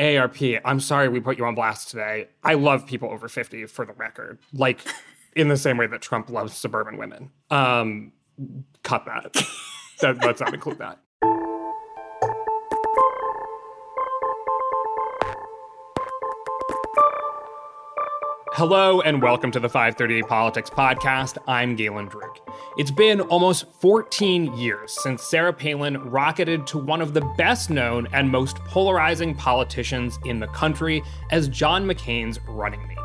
AARP, I'm sorry we put you on blast today. I love people over 50 for the record. Like in the same way that Trump loves suburban women. Um, cut that. that let's not include that. Hello and welcome to the 538 Politics Podcast. I'm Galen Druk. It's been almost 14 years since Sarah Palin rocketed to one of the best known and most polarizing politicians in the country as John McCain's running mate.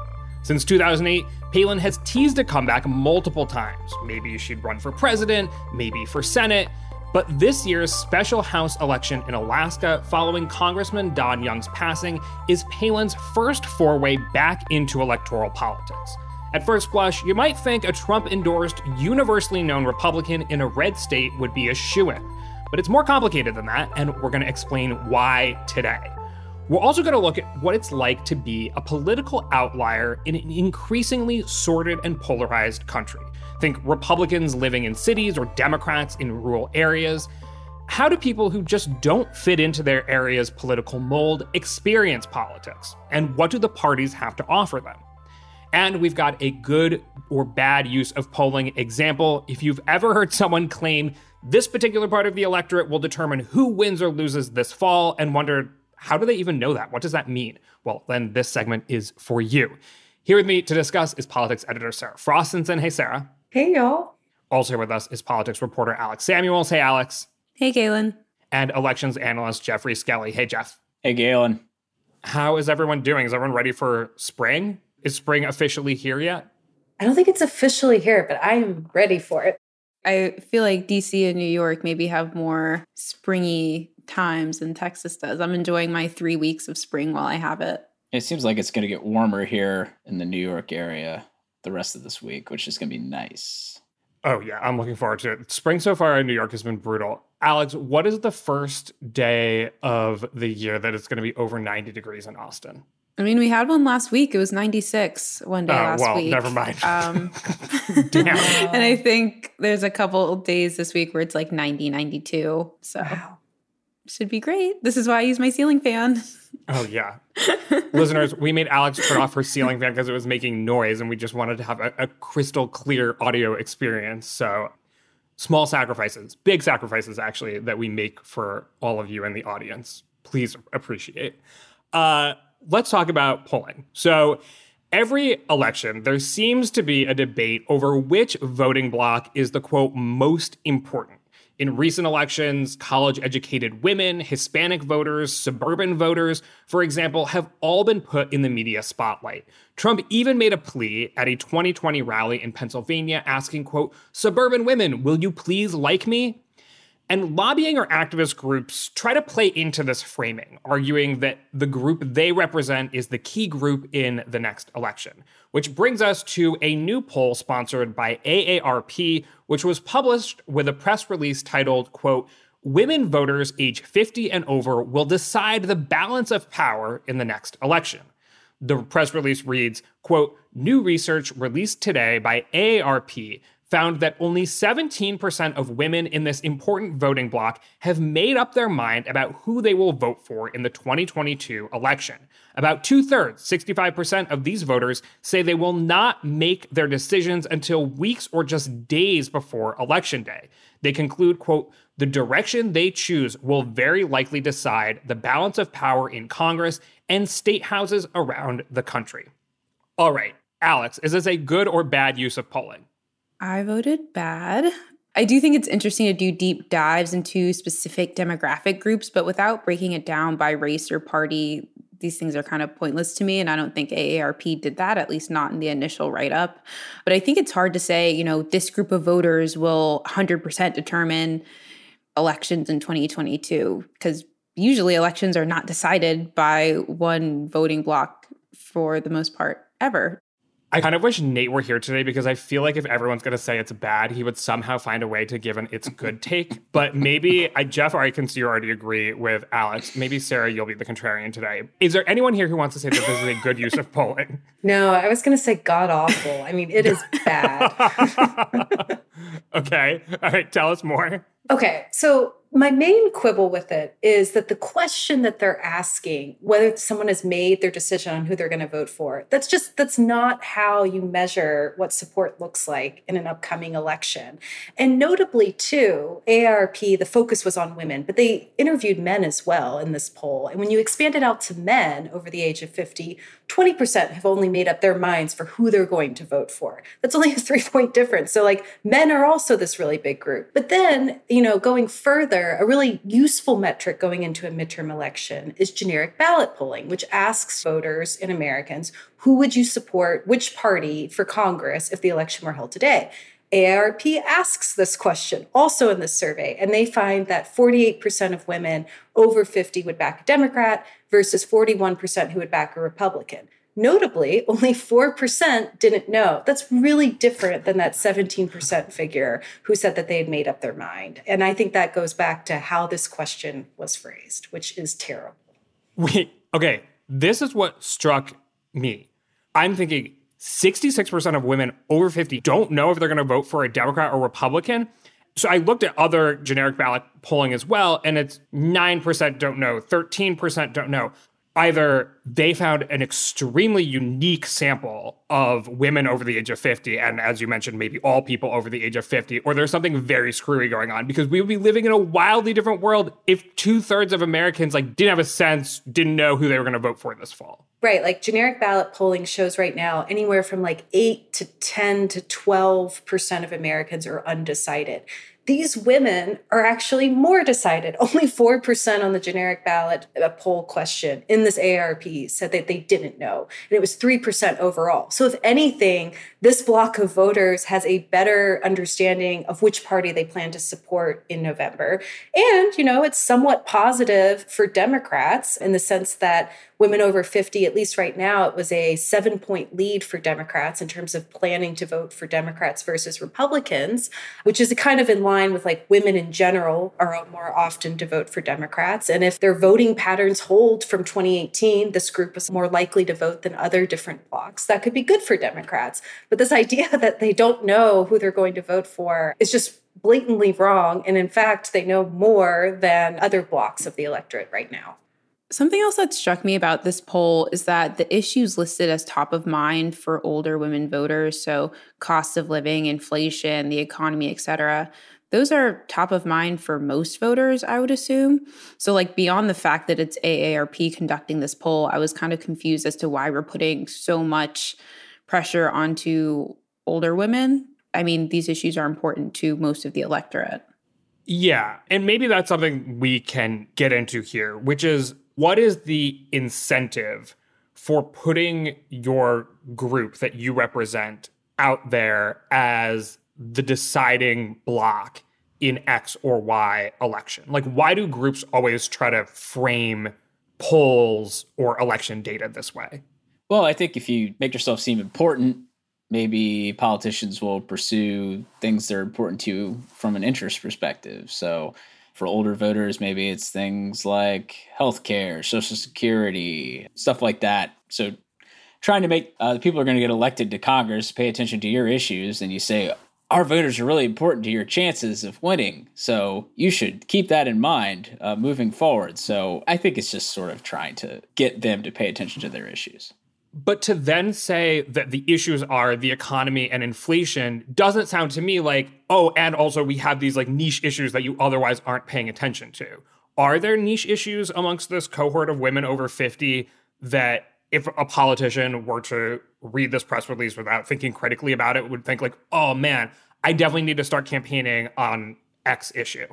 Since 2008, Palin has teased a comeback multiple times. Maybe she'd run for president, maybe for Senate. But this year's special House election in Alaska, following Congressman Don Young's passing, is Palin's first foray back into electoral politics. At first blush, you might think a Trump endorsed, universally known Republican in a red state would be a shoo in. But it's more complicated than that, and we're going to explain why today. We're also going to look at what it's like to be a political outlier in an increasingly sorted and polarized country. Think Republicans living in cities or Democrats in rural areas. How do people who just don't fit into their area's political mold experience politics? And what do the parties have to offer them? And we've got a good or bad use of polling example. If you've ever heard someone claim this particular part of the electorate will determine who wins or loses this fall and wondered, how do they even know that? What does that mean? Well, then this segment is for you. Here with me to discuss is politics editor Sarah Frostenson. Hey, Sarah. Hey, y'all. Also here with us is politics reporter Alex Samuels. Hey, Alex. Hey, Galen. And elections analyst Geoffrey Skelley. Hey, Jeff. Hey, Galen. How is everyone doing? Is everyone ready for spring? Is spring officially here yet? I don't think it's officially here, but I am ready for it. I feel like DC and New York maybe have more springy times than Texas does. I'm enjoying my three weeks of spring while I have it. It seems like it's going to get warmer here in the New York area the rest of this week, which is going to be nice. Oh, yeah. I'm looking forward to it. Spring so far in New York has been brutal. Alex, what is the first day of the year that it's going to be over 90 degrees in Austin? I mean, we had one last week. It was 96 one day uh, last well, week. Never mind. Um, Damn. and I think there's a couple days this week where it's like 90, 92. So wow. Should be great. This is why I use my ceiling fan. Oh, yeah. Listeners, we made Alex turn off her ceiling fan because it was making noise and we just wanted to have a, a crystal clear audio experience. So, small sacrifices, big sacrifices, actually, that we make for all of you in the audience. Please appreciate. Uh, let's talk about polling. So, every election, there seems to be a debate over which voting block is the quote most important. In recent elections, college educated women, Hispanic voters, suburban voters, for example, have all been put in the media spotlight. Trump even made a plea at a 2020 rally in Pennsylvania asking, quote, suburban women, will you please like me? And lobbying or activist groups try to play into this framing, arguing that the group they represent is the key group in the next election. Which brings us to a new poll sponsored by AARP, which was published with a press release titled, quote, Women voters age 50 and over will decide the balance of power in the next election. The press release reads, quote, new research released today by AARP found that only 17% of women in this important voting bloc have made up their mind about who they will vote for in the 2022 election. About two thirds, 65% of these voters, say they will not make their decisions until weeks or just days before election day. They conclude, quote, the direction they choose will very likely decide the balance of power in Congress and state houses around the country. All right, Alex, is this a good or bad use of polling? I voted bad. I do think it's interesting to do deep dives into specific demographic groups, but without breaking it down by race or party, these things are kind of pointless to me. And I don't think AARP did that, at least not in the initial write up. But I think it's hard to say, you know, this group of voters will 100% determine elections in 2022, because usually elections are not decided by one voting block for the most part ever. I kind of wish Nate were here today because I feel like if everyone's going to say it's bad, he would somehow find a way to give an it's good take. But maybe I, Jeff, or I can see you already agree with Alex. Maybe Sarah, you'll be the contrarian today. Is there anyone here who wants to say that this is a good use of polling? No, I was going to say god awful. I mean, it is bad. okay. All right. Tell us more. Okay, so my main quibble with it is that the question that they're asking, whether someone has made their decision on who they're going to vote for, that's just that's not how you measure what support looks like in an upcoming election. And notably, too, AARP, the focus was on women, but they interviewed men as well in this poll. And when you expand it out to men over the age of 50, 20% have only made up their minds for who they're going to vote for. That's only a three point difference. So, like, men are also this really big group. But then, you know, going further, a really useful metric going into a midterm election is generic ballot polling, which asks voters and Americans who would you support, which party for Congress if the election were held today? AARP asks this question also in this survey, and they find that 48% of women over 50 would back a Democrat versus 41% who would back a Republican. Notably, only 4% didn't know. That's really different than that 17% figure who said that they had made up their mind. And I think that goes back to how this question was phrased, which is terrible. Wait, okay. This is what struck me. I'm thinking 66% of women over 50 don't know if they're going to vote for a Democrat or Republican. So I looked at other generic ballot polling as well, and it's 9% don't know, 13% don't know either they found an extremely unique sample of women over the age of 50 and as you mentioned maybe all people over the age of 50 or there's something very screwy going on because we would be living in a wildly different world if two-thirds of americans like didn't have a sense didn't know who they were going to vote for this fall right like generic ballot polling shows right now anywhere from like 8 to 10 to 12 percent of americans are undecided these women are actually more decided. Only 4% on the generic ballot a poll question in this AARP said that they didn't know. And it was 3% overall. So, if anything, this block of voters has a better understanding of which party they plan to support in November. And, you know, it's somewhat positive for Democrats in the sense that women over 50, at least right now, it was a seven point lead for Democrats in terms of planning to vote for Democrats versus Republicans, which is kind of in line with like women in general are more often to vote for Democrats. And if their voting patterns hold from 2018, this group is more likely to vote than other different blocks. That could be good for Democrats. But this idea that they don't know who they're going to vote for is just blatantly wrong. And in fact, they know more than other blocks of the electorate right now. Something else that struck me about this poll is that the issues listed as top of mind for older women voters, so cost of living, inflation, the economy, etc., those are top of mind for most voters, I would assume. So, like, beyond the fact that it's AARP conducting this poll, I was kind of confused as to why we're putting so much pressure onto older women. I mean, these issues are important to most of the electorate. Yeah. And maybe that's something we can get into here, which is what is the incentive for putting your group that you represent out there as the deciding block in X or Y election? Like, why do groups always try to frame polls or election data this way? Well, I think if you make yourself seem important, maybe politicians will pursue things that are important to you from an interest perspective. So, for older voters, maybe it's things like healthcare, social security, stuff like that. So, trying to make uh, the people who are going to get elected to Congress pay attention to your issues, and you say, our voters are really important to your chances of winning. So you should keep that in mind uh, moving forward. So I think it's just sort of trying to get them to pay attention to their issues. But to then say that the issues are the economy and inflation doesn't sound to me like, oh, and also we have these like niche issues that you otherwise aren't paying attention to. Are there niche issues amongst this cohort of women over 50 that if a politician were to read this press release without thinking critically about it, would think like, oh man, I definitely need to start campaigning on X issue?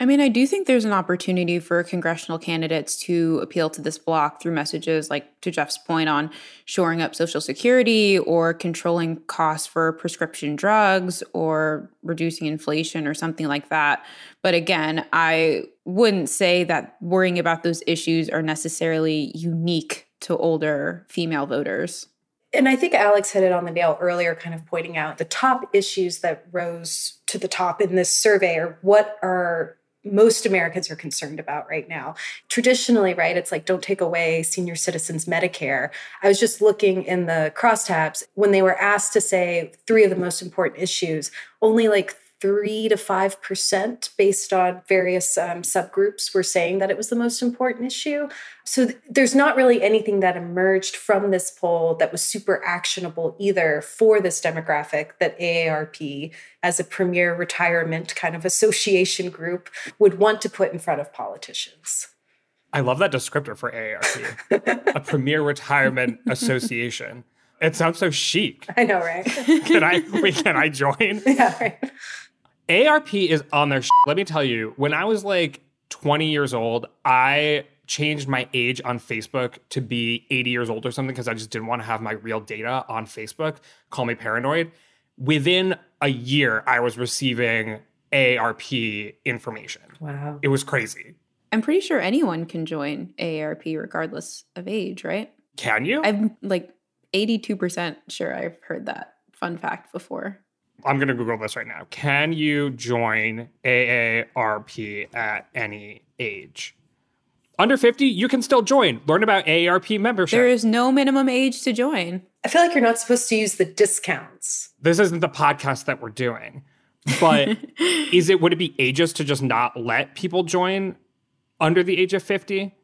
I mean, I do think there's an opportunity for congressional candidates to appeal to this block through messages like to Jeff's point on shoring up Social Security or controlling costs for prescription drugs or reducing inflation or something like that. But again, I wouldn't say that worrying about those issues are necessarily unique to older female voters. And I think Alex hit it on the nail earlier, kind of pointing out the top issues that rose to the top in this survey are what are most Americans are concerned about right now. Traditionally, right, it's like don't take away senior citizens' Medicare. I was just looking in the crosstabs when they were asked to say three of the most important issues, only like three to five percent based on various um, subgroups were saying that it was the most important issue. So th- there's not really anything that emerged from this poll that was super actionable either for this demographic that AARP, as a premier retirement kind of association group, would want to put in front of politicians. I love that descriptor for AARP, a premier retirement association. It sounds so chic. I know, right? can I wait, can I join? Yeah, right. AARP is on their. Sh- Let me tell you, when I was like 20 years old, I changed my age on Facebook to be 80 years old or something because I just didn't want to have my real data on Facebook. Call me paranoid. Within a year, I was receiving AARP information. Wow. It was crazy. I'm pretty sure anyone can join AARP regardless of age, right? Can you? I'm like 82% sure I've heard that fun fact before. I'm going to Google this right now. Can you join AARP at any age? Under 50, you can still join. Learn about AARP membership. There is no minimum age to join. I feel like you're not supposed to use the discounts. this isn't the podcast that we're doing. But is it would it be ageist to just not let people join under the age of 50?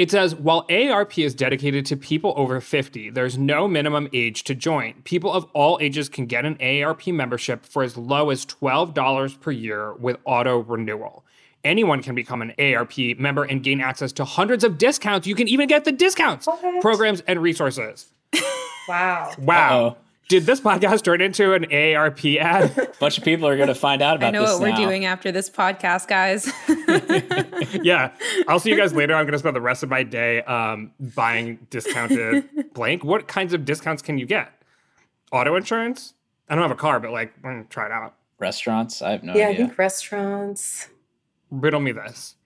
It says while AARP is dedicated to people over 50, there's no minimum age to join. People of all ages can get an AARP membership for as low as $12 per year with auto renewal. Anyone can become an AARP member and gain access to hundreds of discounts. You can even get the discounts, What? programs, and resources. Wow. Wow. Uh-oh. Did this podcast turn into an AARP ad? A bunch of people are going to find out about I know this what we're doing after this podcast, guys. yeah. I'll see you guys later. I'm going to spend the rest of my day um, buying discounted blank. What kinds of discounts can you get? Auto insurance? I don't have a car, but like, I'm going to try it out. Restaurants? I have no yeah, I think restaurants. Riddle me this.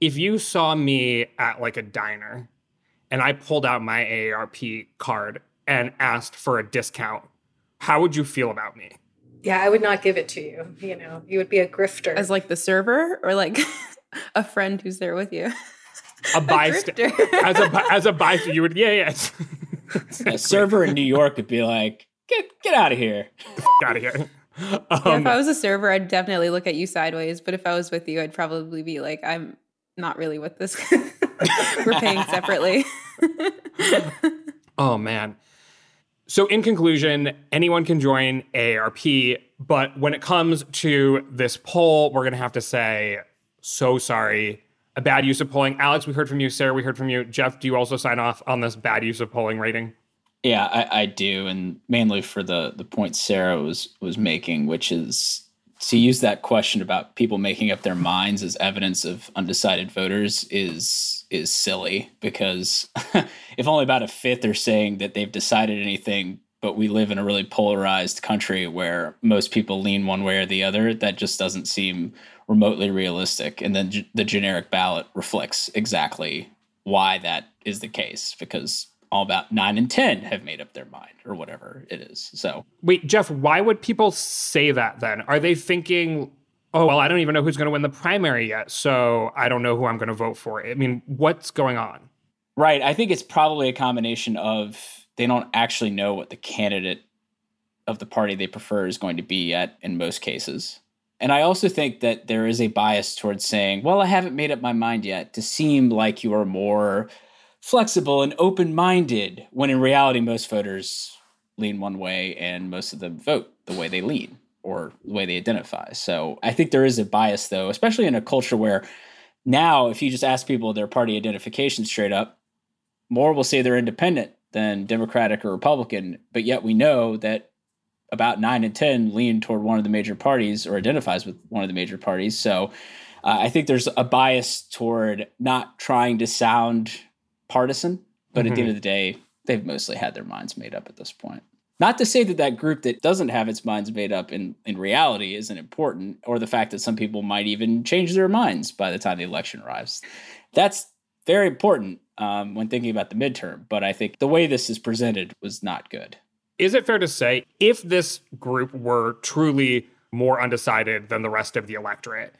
If you saw me at like a diner and I pulled out my AARP card and asked for a discount, how would you feel about me? Yeah, I would not give it to you. You know, you would be a grifter. As like the server or like a friend who's there with you? A bystander. as a as a bystander, you would yeah yeah. A server in New York would be like, get get out of here. out of here. Yeah, Um, if I was a server, I'd definitely look at you sideways. But if I was with you, I'd probably be like, I'm not really with this. We're paying separately. Oh man. So in conclusion, anyone can join AARP, but when it comes to this poll, we're gonna have to say, so sorry. A bad use of polling. Alex, we heard from you. Sarah, we heard from you. Jeff, do you also sign off on this bad use of polling rating? Yeah, I, I do, and mainly for the the point Sarah was was making, which is to use that question about people making up their minds as evidence of undecided voters is is silly because if only about a fifth are saying that they've decided anything, but we live in a really polarized country where most people lean one way or the other, that just doesn't seem remotely realistic. And then g- the generic ballot reflects exactly why that is the case because all about nine and 10 have made up their mind or whatever it is. So, Wait, Jeff, why would people say that then? Are they thinking, oh, well, I don't even know who's going to win the primary yet, so I don't know who I'm going to vote for? I mean, what's going on? right. I think it's probably a combination of they don't actually know what the candidate of the party they prefer is going to be yet in most cases. And I also think that there is a bias towards saying, well, I haven't made up my mind yet to seem like you are more flexible and open minded, when in reality, most voters lean one way and most of them vote the way they lean or the way they identify. So I think there is a bias, though, especially in a culture where now, if you just ask people their party identification straight up, more will say they're independent than Democratic or Republican. But yet we know that about nine and 10 lean toward one of the major parties or identifies with one of the major parties. So uh, I think there's a bias toward not trying to sound partisan, but at the end of the day, they've mostly had their minds made up at this point. Not to say that that group that doesn't have its minds made up in, in reality isn't important, or the fact that some people might even change their minds by the time the election arrives. That's very important um, when thinking about the midterm, but I think the way this is presented was not good. Is it fair to say if this group were truly more undecided than the rest of the electorate,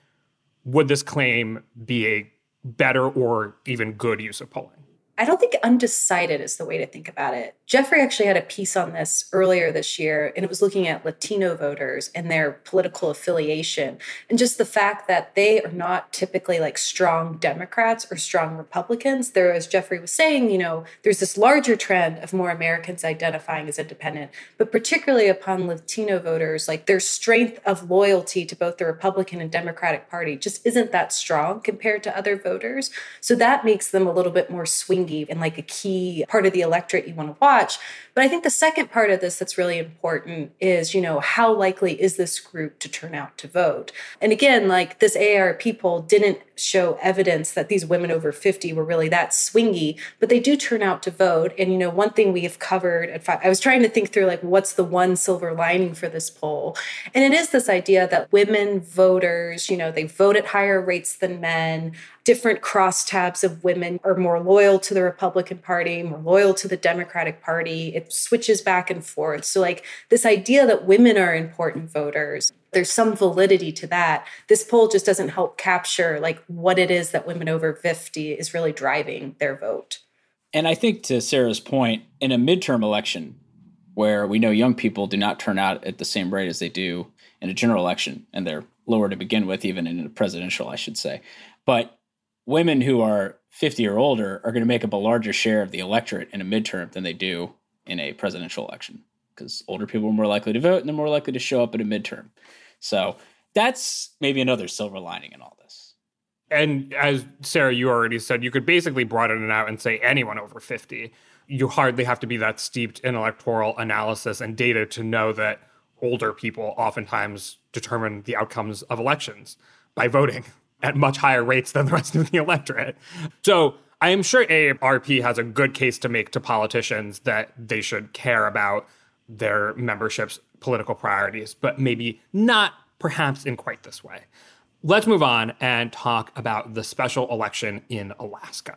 would this claim be a better or even good use of polling? I don't think undecided is the way to think about it. Geoffrey actually had a piece on this earlier this year, and it was looking at Latino voters and their political affiliation, and just the fact that they are not typically like strong Democrats or strong Republicans. There, as Geoffrey was saying, you know, there's this larger trend of more Americans identifying as independent, but particularly upon Latino voters, like their strength of loyalty to both the Republican and Democratic Party just isn't that strong compared to other voters. So that makes them a little bit more swing and like a key part of the electorate you want to watch. But I think the second part of this that's really important is, you know, how likely is this group to turn out to vote? And again, like this AARP poll didn't show evidence that these women over 50 were really that swingy, but they do turn out to vote. And, you know, one thing we have covered at five, I was trying to think through like what's the one silver lining for this poll. And it is this idea that women voters, you know, they vote at higher rates than men different crosstabs of women are more loyal to the Republican Party, more loyal to the Democratic Party. It switches back and forth. So, like, this idea that women are important voters, there's some validity to that. This poll just doesn't help capture, like, what it is that women over 50 is really driving their vote. And I think to Sarah's point, in a midterm election, where we know young people do not turn out at the same rate as they do in a general election, and they're lower to begin with, even in a presidential, I should say. But women who are 50 or older are going to make up a larger share of the electorate in a midterm than they do in a presidential election because older people are more likely to vote and they're more likely to show up at a midterm. So that's maybe another silver lining in all this. And as Sarah, you already said, you could basically broaden it out and say anyone over 50. You hardly have to be that steeped in electoral analysis and data to know that older people oftentimes determine the outcomes of elections by voting at much higher rates than the rest of the electorate. So I am sure AARP has a good case to make to politicians that they should care about their membership's political priorities, but maybe not perhaps in quite this way. Let's move on and talk about the special election in Alaska.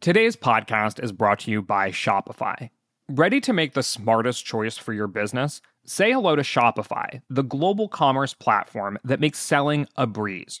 Today's podcast is brought to you by Shopify. Ready to make the smartest choice for your business? Say hello to Shopify, the global commerce platform that makes selling a breeze.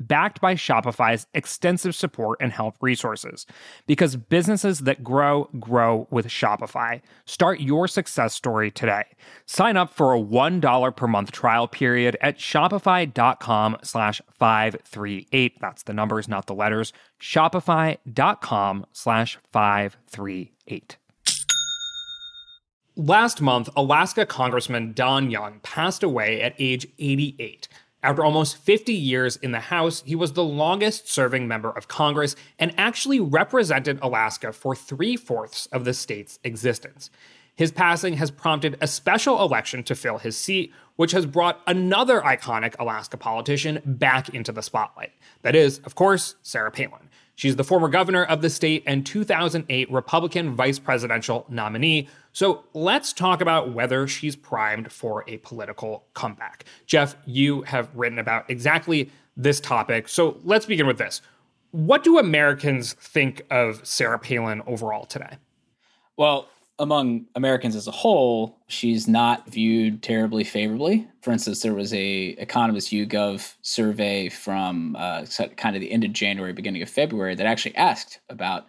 backed by Shopify's extensive support and help resources. Because businesses that grow, grow with Shopify. Start your success story today. Sign up for a $1 per month trial period at shopify.com slash 538. That's the numbers, not the letters. Shopify.com slash 538. Last month, Alaska Congressman Don Young passed away at age 88. After almost 50 years in the House, he was the longest serving member of Congress and actually represented Alaska for three fourths of the state's existence. His passing has prompted a special election to fill his seat, which has brought another iconic Alaska politician back into the spotlight. That is, of course, Sarah Palin. She's the former governor of the state and 2008 Republican vice presidential nominee. So let's talk about whether she's primed for a political comeback. Jeff, you have written about exactly this topic. So let's begin with this. What do Americans think of Sarah Palin overall today? Well, among Americans as a whole, she's not viewed terribly favorably. For instance, there was a Economist YouGov survey from uh, kind of the end of January, beginning of February, that actually asked about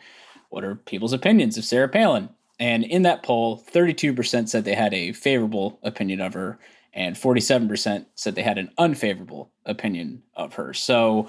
what are people's opinions of Sarah Palin. And in that poll, 32% said they had a favorable opinion of her, and 47% said they had an unfavorable opinion of her. So,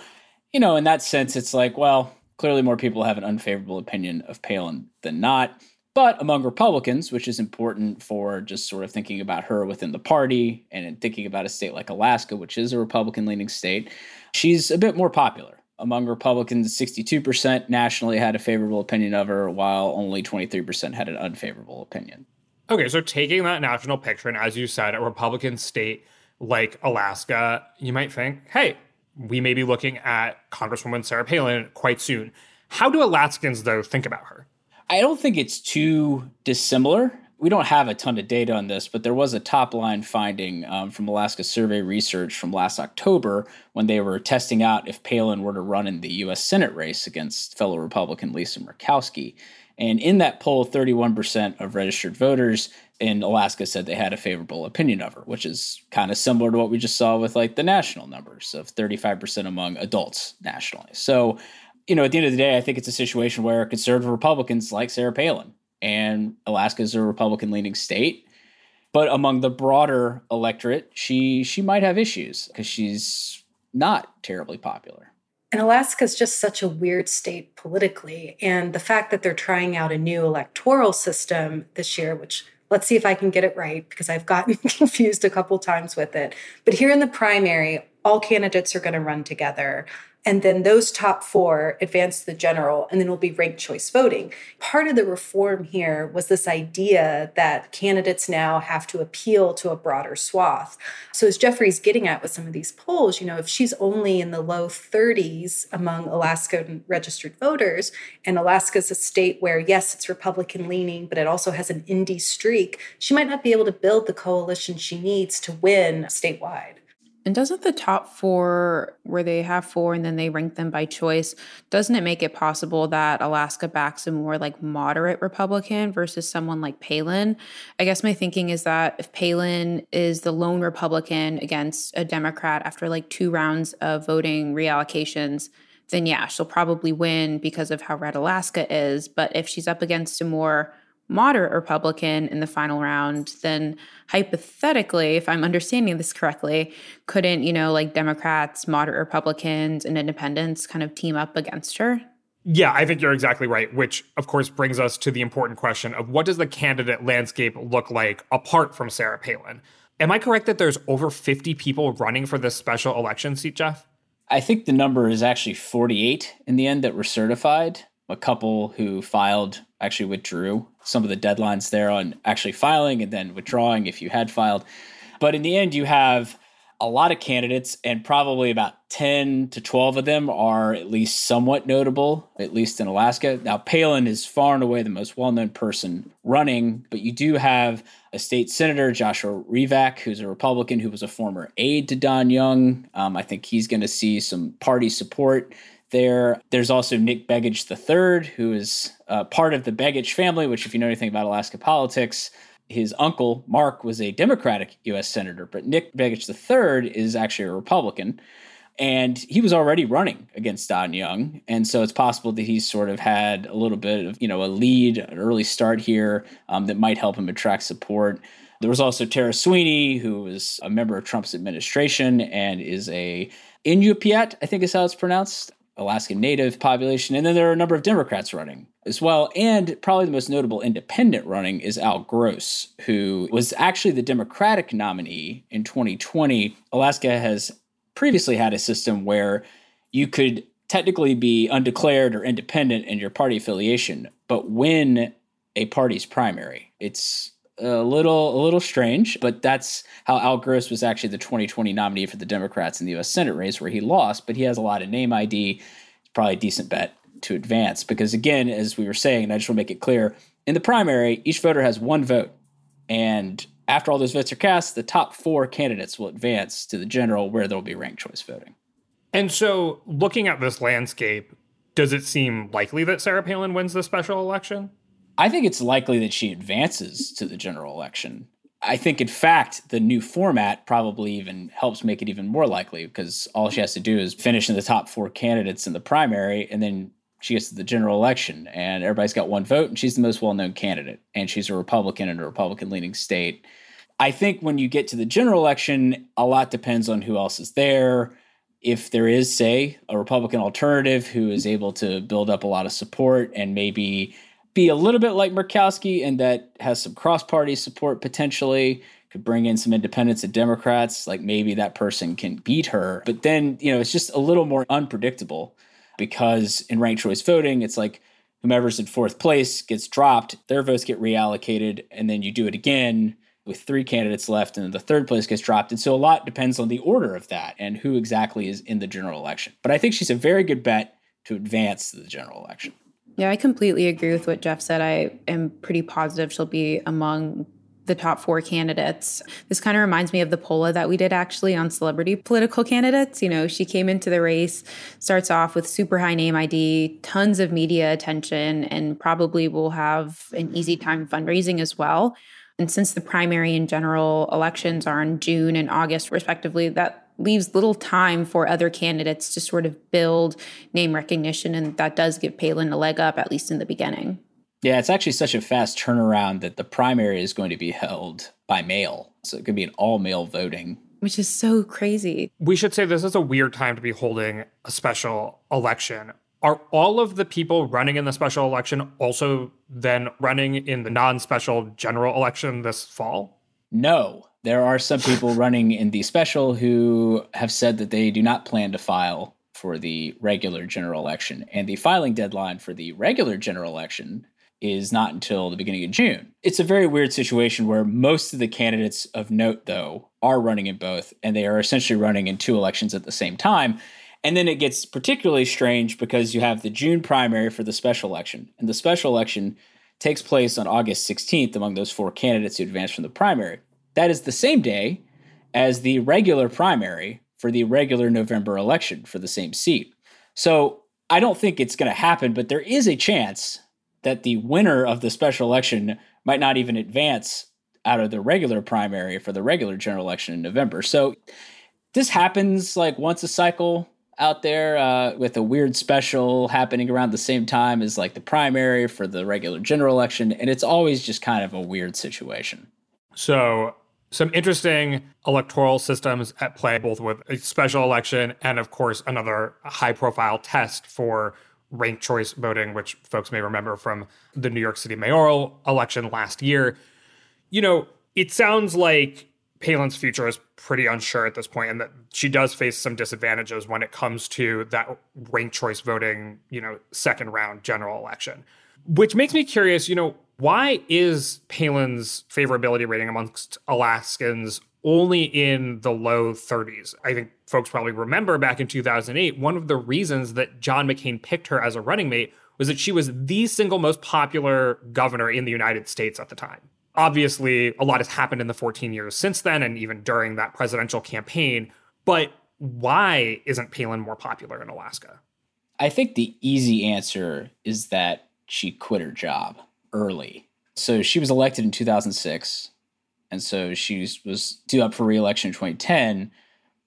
you know, in that sense, it's like, well, clearly more people have an unfavorable opinion of Palin than not but among Republicans, which is important for just sort of thinking about her within the party and thinking about a state like Alaska, which is a Republican leaning state, she's a bit more popular. Among Republicans, 62% nationally had a favorable opinion of her, while only 23% had an unfavorable opinion. Okay, so taking that national picture, and as you said, a Republican state like Alaska, you might think, hey, we may be looking at Congresswoman Sarah Palin quite soon. How do Alaskans, though, think about her? I don't think it's too dissimilar. We don't have a ton of data on this, but there was a top line finding um, from Alaska Survey Research from last October when they were testing out if Palin were to run in the U.S. Senate race against fellow Republican Lisa Murkowski. And in that poll, 31% of registered voters in Alaska said they had a favorable opinion of her, which is kind of similar to what we just saw with like the national numbers of 35% among adults nationally. So, you know, at the end of the day, I think it's a situation where conservative Republicans like Sarah Palin and Alaska is a Republican leaning state. But among the broader electorate, she she might have issues because she's not terribly popular. And Alaska is just such a weird state politically. And the fact that they're trying out a new electoral system this year, which let's see if I can get it right because I've gotten confused a couple times with it. But here in the primary, all candidates are going to run together. And then those top four advance to the general, and then it'll be ranked choice voting. Part of the reform here was this idea that candidates now have to appeal to a broader swath. So, as Geoffrey's getting at with some of these polls, you know, if she's only in the low 30s among Alaskan registered voters, and Alaska's a state where, yes, it's Republican leaning, but it also has an indie streak, she might not be able to build the coalition she needs to win statewide. And doesn't the top four, where they have four and then they rank them by choice, doesn't it make it possible that Alaska backs a more like moderate Republican versus someone like Palin? I guess my thinking is that if Palin is the lone Republican against a Democrat after like two rounds of voting reallocations, then yeah, she'll probably win because of how red Alaska is. But if she's up against a more moderate Republican in the final round, then hypothetically, if I'm understanding this correctly, couldn't, you know, like Democrats, moderate Republicans, and independents kind of team up against her? Yeah, I think you're exactly right, which of course brings us to the important question of what does the candidate landscape look like apart from Sarah Palin? Am I correct that there's over 50 people running for this special election seat, Jeff? I think the number is actually 48 in the end that were certified. A couple who filed actually withdrew some of the deadlines there on actually filing and then withdrawing if you had filed. But in the end, you have a lot of candidates, and probably about 10 to 12 of them are at least somewhat notable, at least in Alaska. Now, Palin is far and away the most well known person running, but you do have a state senator, Joshua Revak, who's a Republican who was a former aide to Don Young. Um, I think he's going to see some party support there. There's also Nick Begich III, who is uh, part of the Begich family, which, if you know anything about Alaska politics, his uncle, Mark, was a Democratic U.S. Senator, but Nick Begich III is actually a Republican. And he was already running against Don Young. And so it's possible that he's sort of had a little bit of, you know, a lead, an early start here um, that might help him attract support. There was also Tara Sweeney, who was a member of Trump's administration and is a Inupiat, I think is how it's pronounced. Alaskan Native population. And then there are a number of Democrats running as well. And probably the most notable independent running is Al Gross, who was actually the Democratic nominee in 2020. Alaska has previously had a system where you could technically be undeclared or independent in your party affiliation, but win a party's primary. It's a little a little strange, but that's how Al Gross was actually the 2020 nominee for the Democrats in the U.S. Senate race, where he lost. But he has a lot of name ID. It's probably a decent bet to advance because, again, as we were saying, and I just want to make it clear, in the primary, each voter has one vote, and after all those votes are cast, the top four candidates will advance to the general, where there will be ranked choice voting. And so, looking at this landscape, does it seem likely that Sarah Palin wins the special election? I think it's likely that she advances to the general election. I think, in fact, the new format probably even helps make it even more likely because all she has to do is finish in the top four candidates in the primary, and then she gets to the general election, and everybody's got one vote, and she's the most well known candidate, and she's a Republican in a Republican leaning state. I think when you get to the general election, a lot depends on who else is there. If there is, say, a Republican alternative who is able to build up a lot of support and maybe be a little bit like Murkowski and that has some cross party support potentially. Could bring in some independents and Democrats. Like maybe that person can beat her. But then, you know, it's just a little more unpredictable because in ranked choice voting, it's like whomever's in fourth place gets dropped, their votes get reallocated, and then you do it again with three candidates left, and the third place gets dropped. And so a lot depends on the order of that and who exactly is in the general election. But I think she's a very good bet to advance to the general election. Yeah, I completely agree with what Jeff said. I am pretty positive she'll be among the top four candidates. This kind of reminds me of the polla that we did actually on celebrity political candidates. You know, she came into the race, starts off with super high name ID, tons of media attention, and probably will have an easy time fundraising as well. And since the primary and general elections are in June and August, respectively, that leaves little time for other candidates to sort of build name recognition. And that does give Palin a leg up, at least in the beginning. Yeah, it's actually such a fast turnaround that the primary is going to be held by mail. So it could be an all mail voting. Which is so crazy. We should say this is a weird time to be holding a special election. Are all of the people running in the special election also then running in the non special general election this fall? No. There are some people running in the special who have said that they do not plan to file for the regular general election. And the filing deadline for the regular general election is not until the beginning of June. It's a very weird situation where most of the candidates of note, though, are running in both, and they are essentially running in two elections at the same time. And then it gets particularly strange because you have the June primary for the special election, and the special election takes place on August 16th among those four candidates who advance from the primary. That is the same day as the regular primary for the regular November election for the same seat. So I don't think it's going to happen, but there is a chance that the winner of the special election might not even advance out of the regular primary for the regular general election in November. So this happens like once a cycle out there uh, with a weird special happening around the same time as like the primary for the regular general election. And it's always just kind of a weird situation. So some interesting electoral systems at play, both with a special election and, of course, another high profile test for ranked choice voting, which folks may remember from the New York City mayoral election last year. You know, it sounds like Palin's future is pretty unsure at this point, and that she does face some disadvantages when it comes to that ranked choice voting, you know, second round general election. Which makes me curious, you know, why is Palin's favorability rating amongst Alaskans only in the low 30s. I think folks probably remember back in 2008, one of the reasons that John McCain picked her as a running mate was that she was the single most popular governor in the United States at the time. Obviously, a lot has happened in the 14 years since then, and even during that presidential campaign. But why isn't Palin more popular in Alaska? I think the easy answer is that she quit her job early. So she was elected in 2006 and so she was due up for reelection in 2010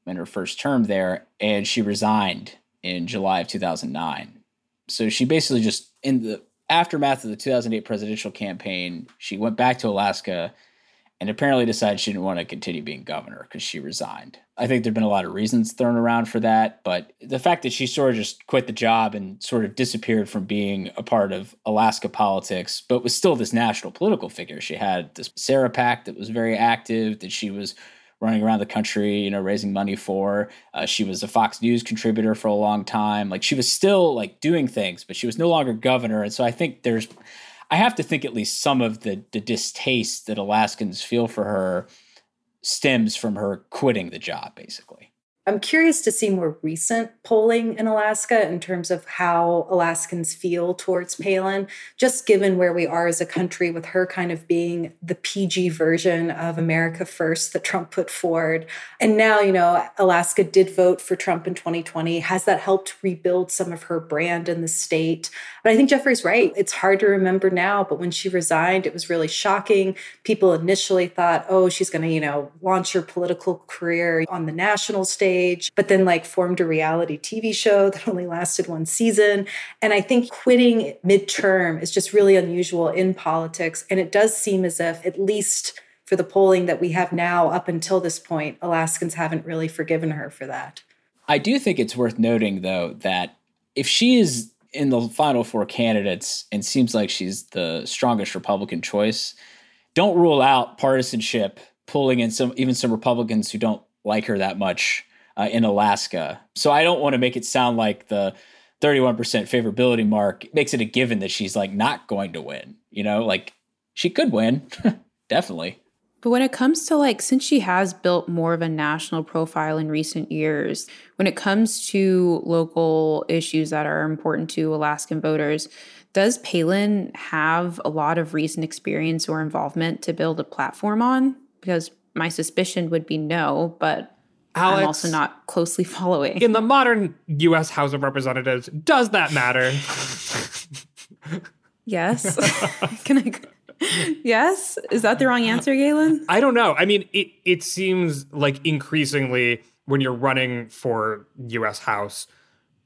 in her first term there, and she resigned in July of 2009. So she basically just, in the aftermath of the 2008 presidential campaign, she went back to Alaska and apparently decided she didn't want to continue being governor because she resigned. I think there've been a lot of reasons thrown around for that, but the fact that she sort of just quit the job and sort of disappeared from being a part of Alaska politics, but was still this national political figure. She had this Sarah PAC that was very active, that she was running around the country, you know, raising money for. Uh, she was a Fox News contributor for a long time. Like she was still like doing things, but she was no longer governor. And so I think there's I have to think at least some of the, the distaste that Alaskans feel for her stems from her quitting the job, basically. I'm curious to see more recent polling in Alaska in terms of how Alaskans feel towards Palin, just given where we are as a country with her kind of being the PG version of America First that Trump put forward. And now, you know, Alaska did vote for Trump in 2020. Has that helped rebuild some of her brand in the state? But I think Geoffrey's right. It's hard to remember now, but when she resigned, it was really shocking. People initially thought, oh, she's going to, you know, launch her political career on the national stage stage, but then like formed a reality TV show that only lasted one season. And I think quitting midterm is just really unusual in politics. And it does seem as if, at least for the polling that we have now up until this point, Alaskans haven't really forgiven her for that. I do think it's worth noting, though, that if she is in the final four candidates and seems like she's the strongest Republican choice, don't rule out partisanship pulling in some even some Republicans who don't like her that much uh, in Alaska. So I don't want to make it sound like the 31% favorability mark makes it a given that she's like not going to win. You know, like she could win, definitely. But when it comes to like, since she has built more of a national profile in recent years, when it comes to local issues that are important to Alaskan voters, does Palin have a lot of recent experience or involvement to build a platform on? Because my suspicion would be no, but Alex, I'm also not closely following. In the modern US House of Representatives, does that matter? yes. Can I yes? Is that the wrong answer, Galen? I don't know. I mean, it it seems like increasingly when you're running for US House,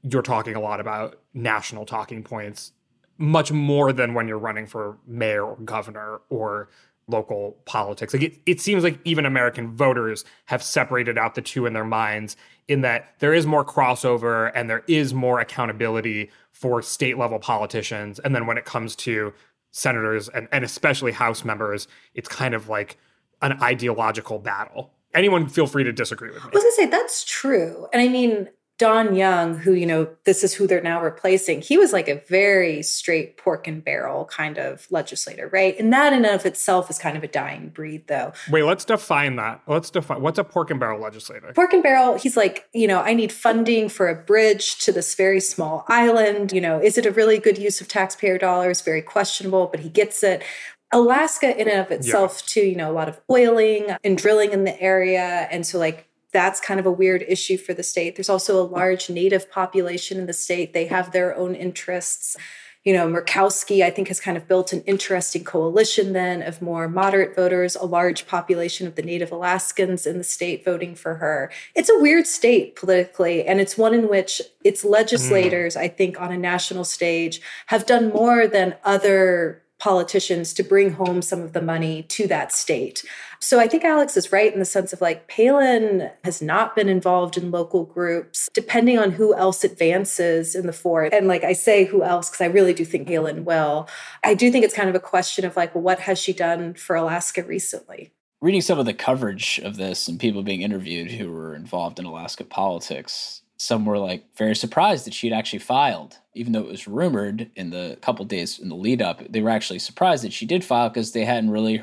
you're talking a lot about national talking points, much more than when you're running for mayor or governor or local politics. Like it, it seems like even American voters have separated out the two in their minds in that there is more crossover and there is more accountability for state level politicians. And then when it comes to senators and, and especially House members, it's kind of like an ideological battle. Anyone feel free to disagree with me. I was gonna say that's true. And I mean, Don Young, who, you know, this is who they're now replacing, he was like a very straight pork and barrel kind of legislator, right? And that in and of itself is kind of a dying breed, though. Wait, let's define that. Let's define what's a pork and barrel legislator? Pork and barrel, he's like, you know, I need funding for a bridge to this very small island. You know, is it a really good use of taxpayer dollars? Very questionable, but he gets it. Alaska, in and of itself, yeah. too, you know, a lot of oiling and drilling in the area. And so, like, that's kind of a weird issue for the state. There's also a large native population in the state. They have their own interests. You know, Murkowski, I think, has kind of built an interesting coalition then of more moderate voters, a large population of the native Alaskans in the state voting for her. It's a weird state politically, and it's one in which its legislators, mm. I think, on a national stage have done more than other politicians to bring home some of the money to that state. So I think Alex is right in the sense of like Palin has not been involved in local groups, depending on who else advances in the fort. And like I say, who else, because I really do think Palin will. I do think it's kind of a question of like, what has she done for Alaska recently? Reading some of the coverage of this and people being interviewed who were involved in Alaska politics, some were like very surprised that she'd actually filed, even though it was rumored in the couple days in the lead up. They were actually surprised that she did file because they hadn't really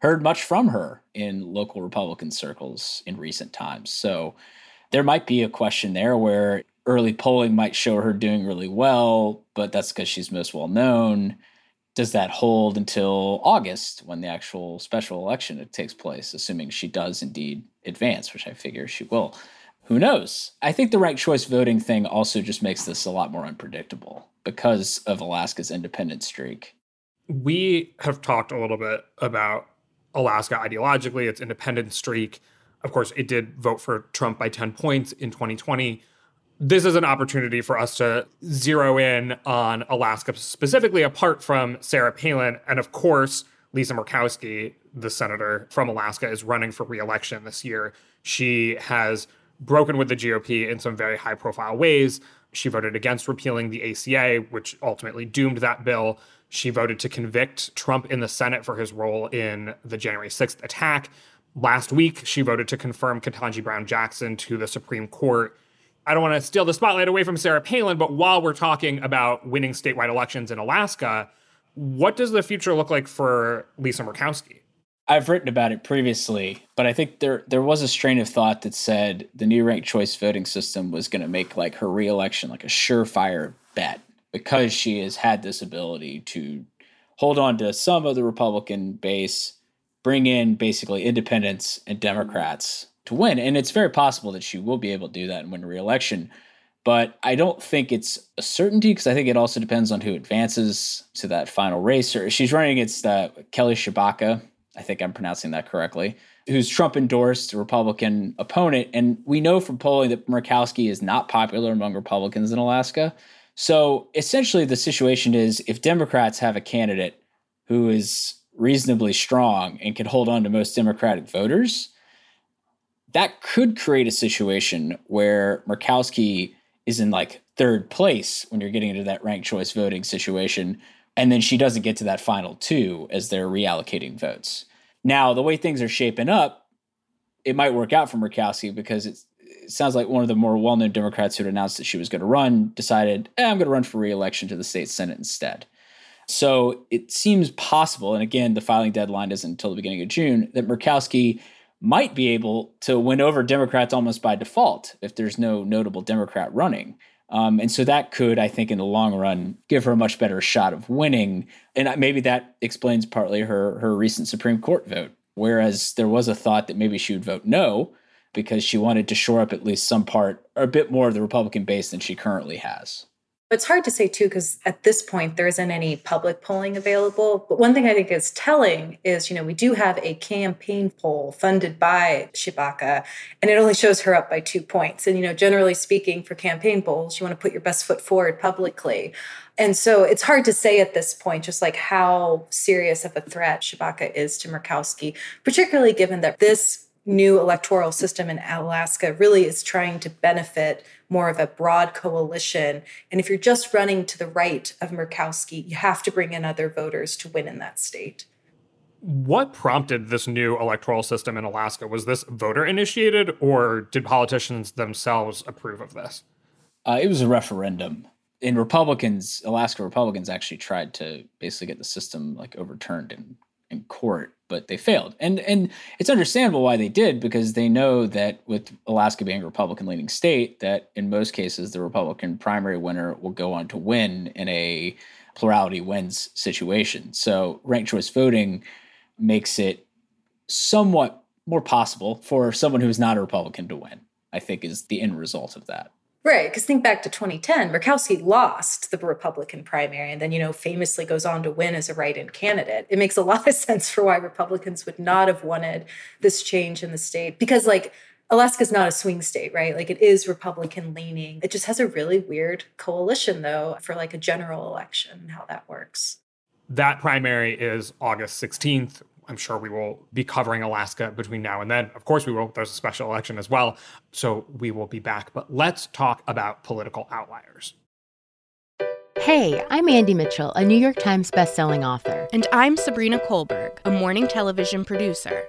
heard much from her in local Republican circles in recent times. So there might be a question there where early polling might show her doing really well, but that's because she's most well known. Does that hold until August when the actual special election takes place, assuming she does indeed advance, which I figure she will? who knows? I think the ranked choice voting thing also just makes this a lot more unpredictable because of Alaska's independent streak. We have talked a little bit about Alaska ideologically, its independent streak. Of course, it did vote for Trump by 10 points in 2020. This is an opportunity for us to zero in on Alaska specifically, apart from Sarah Palin. And of course, Lisa Murkowski, the senator from Alaska, is running for reelection this year. She has broken with the GOP in some very high profile ways. She voted against repealing the ACA, which ultimately doomed that bill. She voted to convict Trump in the Senate for his role in the January 6th attack. Last week, she voted to confirm Ketanji Brown Jackson to the Supreme Court. I don't want to steal the spotlight away from Sarah Palin, but while we're talking about winning statewide elections in Alaska, what does the future look like for Lisa Murkowski? I've written about it previously, but I think there there was a strain of thought that said the new ranked choice voting system was going to make like her reelection like a surefire bet because she has had this ability to hold on to some of the Republican base, bring in basically independents and Democrats to win, and it's very possible that she will be able to do that and win reelection. But I don't think it's a certainty because I think it also depends on who advances to that final race. Or she's running against uh, Kelly Tshibaka, I think I'm pronouncing that correctly, who's Trump endorsed Republican opponent. And we know from polling that Murkowski is not popular among Republicans in Alaska. So essentially, the situation is if Democrats have a candidate who is reasonably strong and can hold on to most Democratic voters, that could create a situation where Murkowski is in like third place when you're getting into that ranked choice voting situation and then she doesn't get to that final two as they're reallocating votes. Now, the way things are shaping up, it might work out for Murkowski because it's it sounds like one of the more well-known Democrats who had announced that she was going to run decided, eh, I'm going to run for re-election to the state senate instead. So it seems possible, and again, the filing deadline isn't until the beginning of June, that Murkowski might be able to win over Democrats almost by default if there's no notable Democrat running. Um, and so that could, I think, in the long run, give her a much better shot of winning. And maybe that explains partly her her recent Supreme Court vote. Whereas there was a thought that maybe she would vote no because she wanted to shore up at least some part or a bit more of the Republican base than she currently has. It's hard to say too, because at this point there isn't any public polling available. But one thing I think is telling is, you know, we do have a campaign poll funded by Tshibaka, and it only shows her up by two points. And, you know, generally speaking, for campaign polls, you want to put your best foot forward publicly. And so it's hard to say at this point just like how serious of a threat Tshibaka is to Murkowski, particularly given that this new electoral system in Alaska really is trying to benefit more of a broad coalition. And if you're just running to the right of Murkowski, you have to bring in other voters to win in that state. What prompted this new electoral system in Alaska? Was this voter initiated or did politicians themselves approve of this? Uh, it was a referendum. And Republicans, Alaska Republicans actually tried to basically get the system like overturned in, in court but they failed. And and it's understandable why they did because they know that with Alaska being a Republican leaning state, that in most cases the Republican primary winner will go on to win in a plurality wins situation. So ranked choice voting makes it somewhat more possible for someone who's not a Republican to win. I think is the end result of that. Right, because think back to 2010, Murkowski lost the Republican primary and then, you know, famously goes on to win as a write in candidate. It makes a lot of sense for why Republicans would not have wanted this change in the state because, like, Alaska's not a swing state, right? Like, it is Republican leaning. It just has a really weird coalition, though, for like a general election and how that works. That primary is August 16th. I'm sure we will be covering Alaska between now and then. Of course, we will. There's a special election as well. So we will be back. But let's talk about political outliers. Hey, I'm Andie Mitchell, a New York Times bestselling author. And I'm Sabrina Kohleriter, a morning television producer.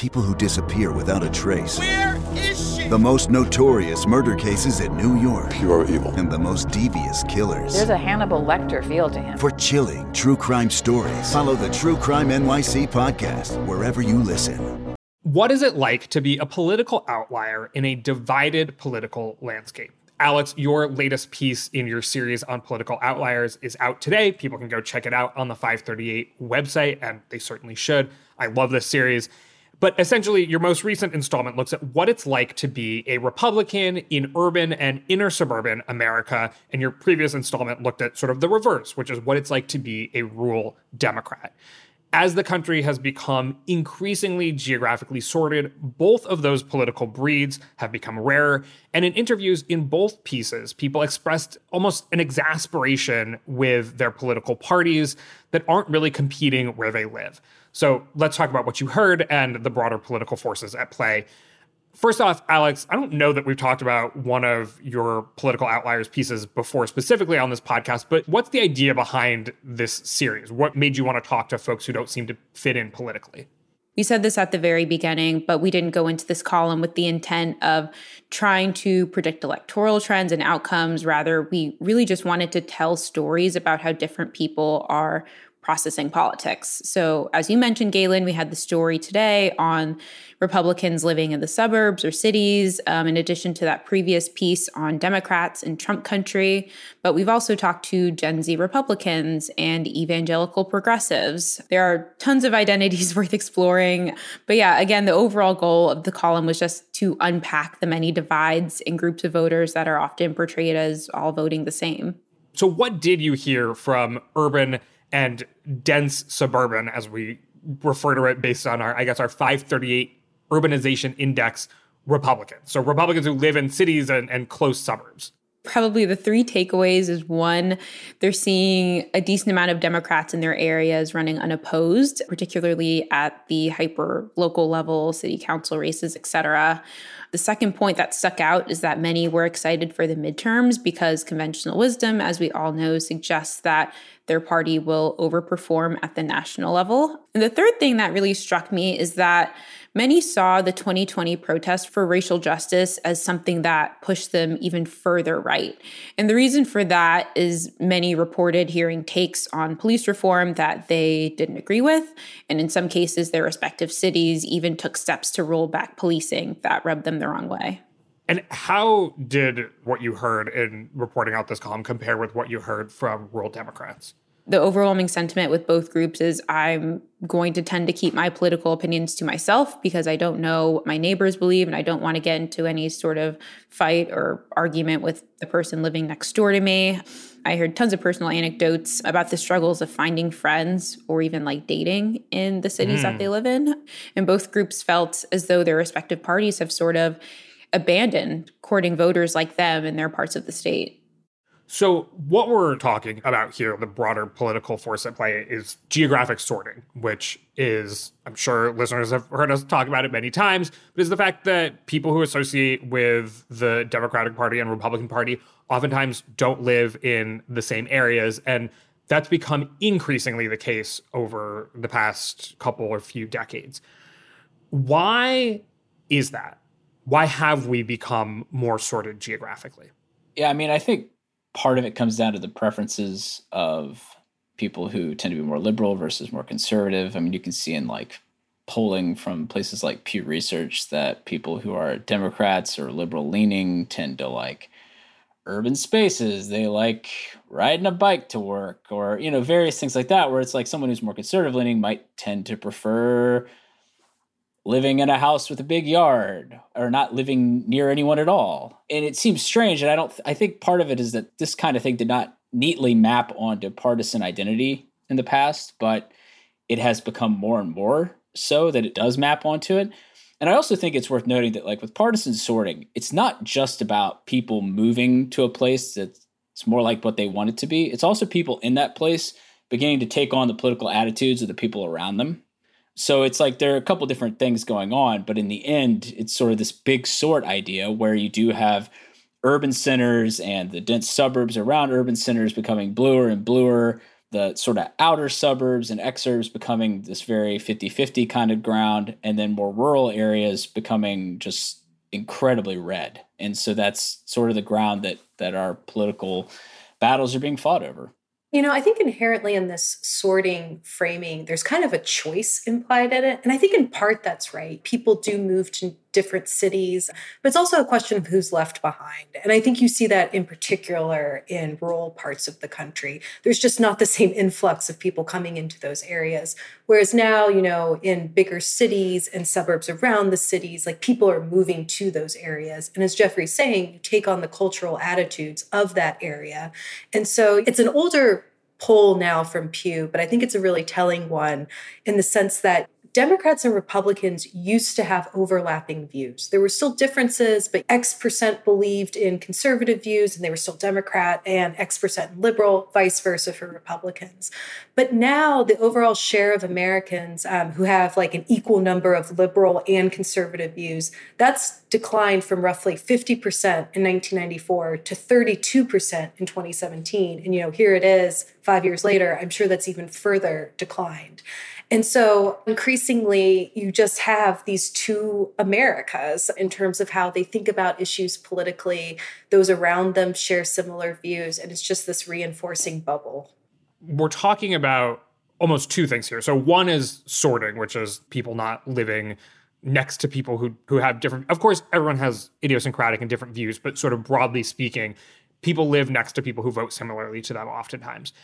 People who disappear without a trace. Where is she? The most notorious murder cases in New York. Pure evil. And the most devious killers. There's a Hannibal Lecter feel to him. For chilling true crime stories, follow the True Crime NYC podcast wherever you listen. What is it like to be a political outlier in a divided political landscape? Alex, your latest piece in your series on political outliers is out today. People can go check it out on the 538 website, and they certainly should. I love this series. But essentially, your most recent installment looks at what it's like to be a Republican in urban and inner suburban America. And your previous installment looked at sort of the reverse, which is what it's like to be a rural Democrat. As the country has become increasingly geographically sorted, both of those political breeds have become rarer. And in interviews in both pieces, people expressed almost an exasperation with their political parties that aren't really competing where they live. So let's talk about what you heard and the broader political forces at play. First off, Alex, I don't know that we've talked about one of your political outliers pieces before specifically on this podcast, but what's the idea behind this series? What made you want to talk to folks who don't seem to fit in politically? We said this at the very beginning, but we didn't go into this column with the intent of trying to predict electoral trends and outcomes. Rather, we really just wanted to tell stories about how different people are processing politics. So, as you mentioned, Galen, we had the story today on Republicans living in the suburbs or cities, um, in addition to that previous piece on Democrats in Trump country. But we've also talked to Gen Z Republicans and evangelical progressives. There are tons of identities worth exploring. But yeah, again, the overall goal of the column was just to unpack the many divides in groups of voters that are often portrayed as all voting the same. So, what did you hear from urban and dense suburban, as we refer to it based on our, I guess, our 538 urbanization index Republicans. So Republicans who live in cities and, and close suburbs probably the three takeaways is one, they're seeing a decent amount of Democrats in their areas running unopposed, particularly at the hyper local level, city council races, et cetera. The second point that stuck out is that many were excited for the midterms because conventional wisdom, as we all know, suggests that their party will overperform at the national level. And the third thing that really struck me is that Many saw the 2020 protest for racial justice as something that pushed them even further right. And the reason for that is many reported hearing takes on police reform that they didn't agree with. And in some cases, their respective cities even took steps to roll back policing that rubbed them the wrong way. And how did what you heard in reporting out this column compare with what you heard from rural Democrats? The overwhelming sentiment with both groups is I'm going to tend to keep my political opinions to myself because I don't know what my neighbors believe and I don't want to get into any sort of fight or argument with the person living next door to me. I heard tons of personal anecdotes about the struggles of finding friends or even like dating in the cities mm. that they live in. And both groups felt as though their respective parties have sort of abandoned courting voters like them in their parts of the state. So, what we're talking about here, the broader political force at play, is geographic sorting, which is, I'm sure listeners have heard us talk about it many times, but is the fact that people who associate with the Democratic Party and Republican Party oftentimes don't live in the same areas. And that's become increasingly the case over the past couple or few decades. Why is that? Why have we become more sorted geographically? Yeah, I mean, I think part of it comes down to the preferences of people who tend to be more liberal versus more conservative. I mean, you can see in like polling from places like Pew Research that people who are Democrats or liberal leaning tend to like urban spaces. They like riding a bike to work or, you know, various things like that, where it's like someone who's more conservative leaning might tend to prefer living in a house with a big yard or not living near anyone at all. And it seems strange. And I don't, I think part of it is that this kind of thing did not neatly map onto partisan identity in the past, but it has become more and more so that it does map onto it. And I also think it's worth noting that, like with partisan sorting, it's not just about people moving to a place that's more like what they want it to be. It's also people in that place beginning to take on the political attitudes of the people around them so it's like there are a couple different things going on, but in the end, it's sort of this big sort idea where you do have urban centers and the dense suburbs around urban centers becoming bluer and bluer, the sort of outer suburbs and exurbs becoming this very 50 50 kind of ground, and then more rural areas becoming just incredibly red. And so that's sort of the ground that that our political battles are being fought over. You know, I think inherently in this sorting framing, there's kind of a choice implied in it. And I think in part that's right. People do move to different cities, but it's also a question of who's left behind. And I think you see that in particular in rural parts of the country. There's just not the same influx of people coming into those areas. Whereas now, you know, in bigger cities and suburbs around the cities, like people are moving to those areas. And as Geoffrey's saying, you take on the cultural attitudes of that area. And so it's an older poll now from Pew, but I think it's a really telling one in the sense that Democrats and Republicans used to have overlapping views. There were still differences, but X percent believed in conservative views and they were still Democrat, and X percent liberal, vice versa for Republicans. But now the overall share of Americans um, who have like an equal number of liberal and conservative views, that's declined from roughly 50% in 1994 to 32% in 2017. And, you know, here it is five years later. I'm sure that's even further declined. And so increasingly, you just have these two Americas in terms of how they think about issues politically. Those around them share similar views, and it's just this reinforcing bubble. We're talking about almost two things here. So, one is sorting, which is people not living next to people who who have different of course everyone has idiosyncratic and different views but sort of broadly speaking people live next to people who vote similarly to them oftentimes